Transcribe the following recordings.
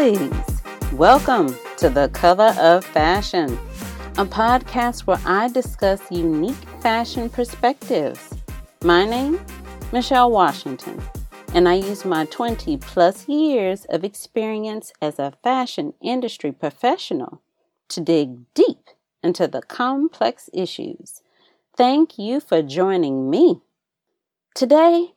Lovelies. Welcome to the Color of Fashion, a podcast where I discuss unique fashion perspectives. My name, Michelle Washington, and I use my 20 plus years of experience as a fashion industry professional to dig deep into the complex issues. Thank you for joining me. Today,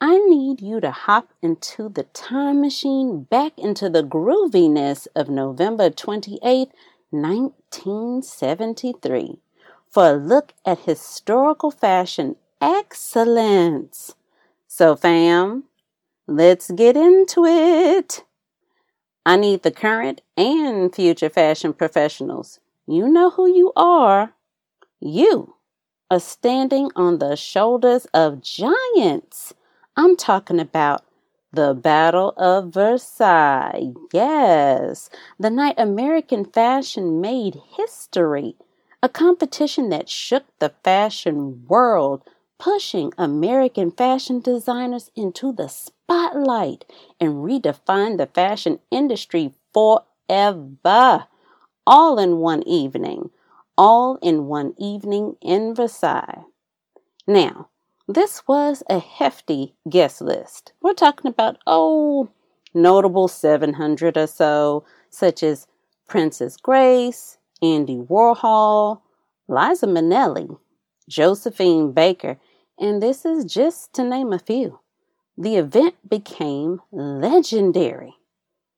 I need you to hop into the time machine back into the grooviness of November 28, 1973, for a look at historical fashion excellence. So, fam, let's get into it. I need the current and future fashion professionals. You know who you are. You are standing on the shoulders of giants. I'm talking about the Battle of Versailles. Yes, the night American fashion made history. A competition that shook the fashion world, pushing American fashion designers into the spotlight and redefined the fashion industry forever. All in one evening. All in one evening in Versailles. Now, this was a hefty guest list. We're talking about, oh, notable 700 or so, such as Princess Grace, Andy Warhol, Liza Minnelli, Josephine Baker, and this is just to name a few. The event became legendary.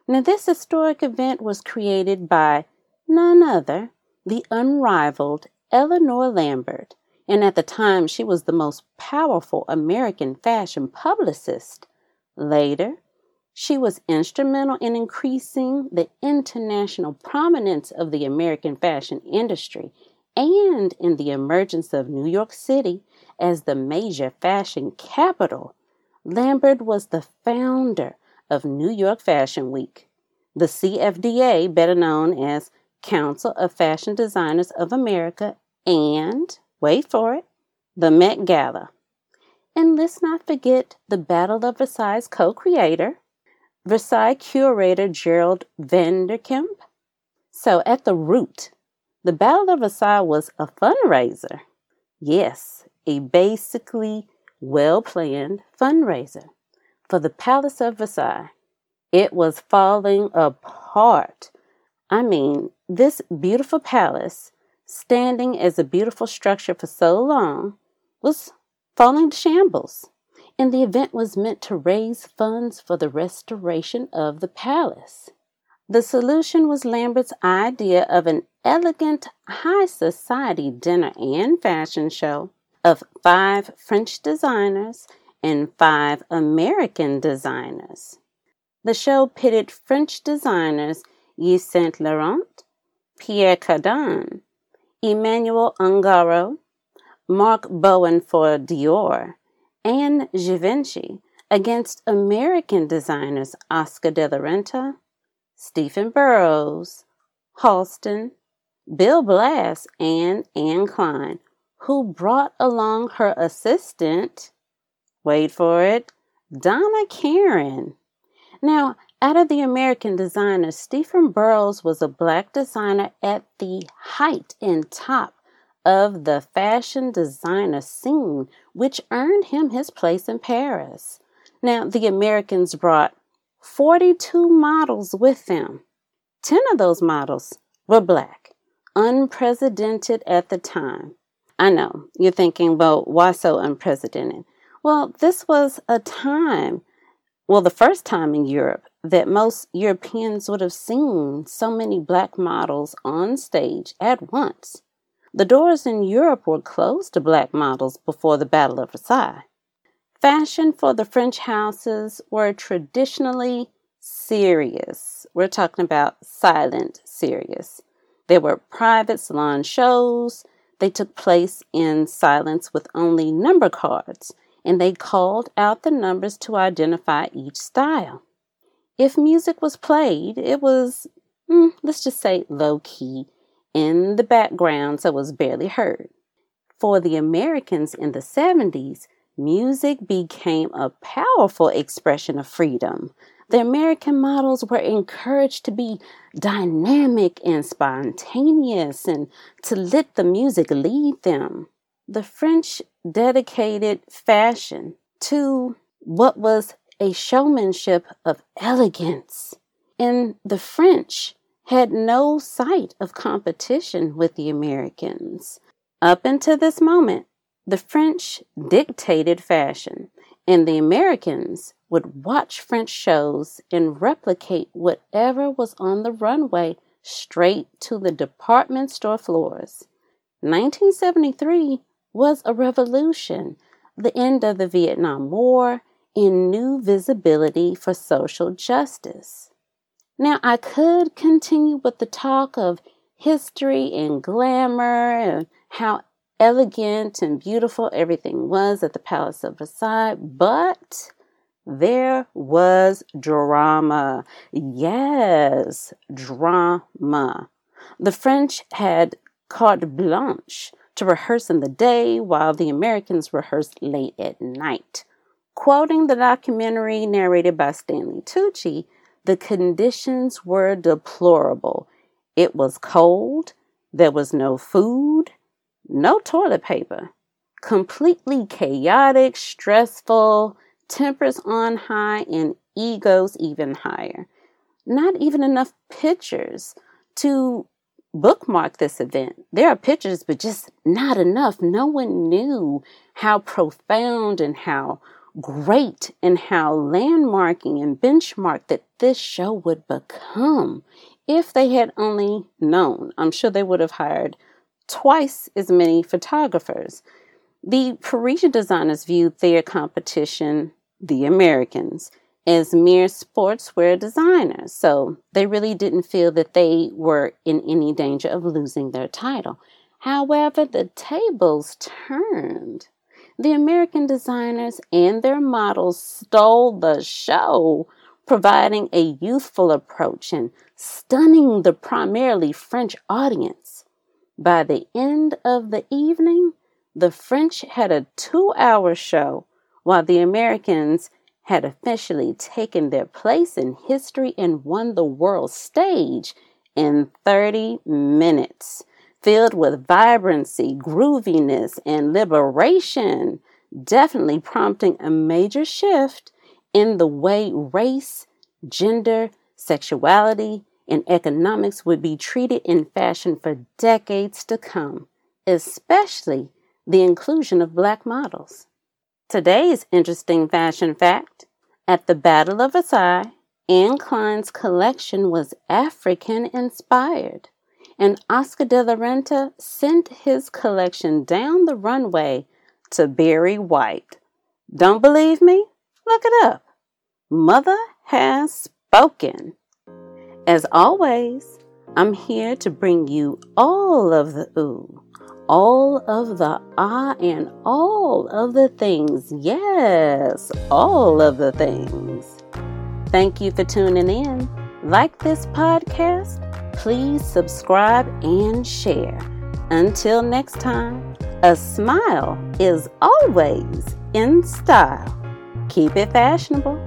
Now, this historic event was created by none other, the unrivaled Eleanor Lambert, and at the time she was the most powerful American fashion publicist. Later, she was instrumental in increasing the international prominence of the American fashion industry and in the emergence of New York City as the major fashion capital. Lambert was the founder of New York Fashion Week, the CFDA, better known as Council of Fashion Designers of America, and wait for it, the Met Gala. And let's not forget the Battle of Versailles co creator, Versailles curator Gerald Van der Kemp. So, at the root, the Battle of Versailles was a fundraiser. Yes, a basically well planned fundraiser for the Palace of Versailles. It was falling apart. I mean, this beautiful palace standing as a beautiful structure for so long, was falling to shambles, and the event was meant to raise funds for the restoration of the palace. The solution was Lambert's idea of an elegant high society dinner and fashion show of five French designers and five American designers. The show pitted French designers Yves Saint Laurent, Pierre Cardin, Emmanuel Ungaro, Marc Bohan for Dior, and Givenchy against American designers Oscar de la Renta, Stephen Burrows, Halston, Bill Blass, and Anne Klein, who brought along her assistant, wait for it, Donna Karan. Now, out of the American designers, Stephen Burrows was a black designer at the height and top of the fashion designer scene, which earned him his place in Paris. Now, the Americans brought 42 models with them. 10 of those models were black, unprecedented at the time. I know, you're thinking, well, why so unprecedented? Well, this was a time, well, the first time in Europe that most Europeans would have seen so many black models on stage at once. The doors in Europe were closed to black models before the Battle of Versailles. Fashion for the French houses were traditionally serious. We're talking about silent serious. There were private salon shows. They took place in silence with only number cards, and they called out the numbers to identify each style. If music was played, it was, mm, let's just say, low key in the background, so it was barely heard. For the Americans in the 70s, music became a powerful expression of freedom. The American models were encouraged to be dynamic and spontaneous and to let the music lead them. The French dedicated fashion to what was a showmanship of elegance. And the French had no sight of competition with the Americans. Up until this moment, the French dictated fashion, and the Americans would watch French shows and replicate whatever was on the runway straight to the department store floors. 1973 was a revolution, the end of the Vietnam War, and new visibility for social justice. Now, I could continue with the talk of history and glamour and how elegant and beautiful everything was at the Palace of Versailles, but there was drama. Yes, drama. The French had carte blanche to rehearse in the day while the Americans rehearsed late at night. Quoting the documentary narrated by Stanley Tucci, the conditions were deplorable. It was cold, there was no food, no toilet paper, completely chaotic, stressful, tempers on high, and egos even higher. Not even enough pictures to bookmark this event. There are pictures, but just not enough. No one knew how profound and how great and how landmarking and benchmark that this show would become if they had only known. I'm sure they would have hired twice as many photographers. The Parisian designers viewed their competition, the Americans, as mere sportswear designers, so they really didn't feel that they were in any danger of losing their title. However, the tables turned the American designers and their models stole the show, providing a youthful approach and stunning the primarily French audience. By the end of the evening, the French had a two hour show, while the Americans had officially taken their place in history and won the world stage in 30 minutes filled with vibrancy, grooviness, and liberation, definitely prompting a major shift in the way race, gender, sexuality, and economics would be treated in fashion for decades to come, especially the inclusion of black models. Today's interesting fashion fact at the Battle of Versailles, Anne Klein's collection was African inspired and Oscar de la Renta sent his collection down the runway to Barry White. Don't believe me? Look it up. Mother has spoken. As always, I'm here to bring you all of the ooh, all of the ah, and all of the things. Yes, all of the things. Thank you for tuning in. Like this podcast Please subscribe and share. Until next time, a smile is always in style. Keep it fashionable.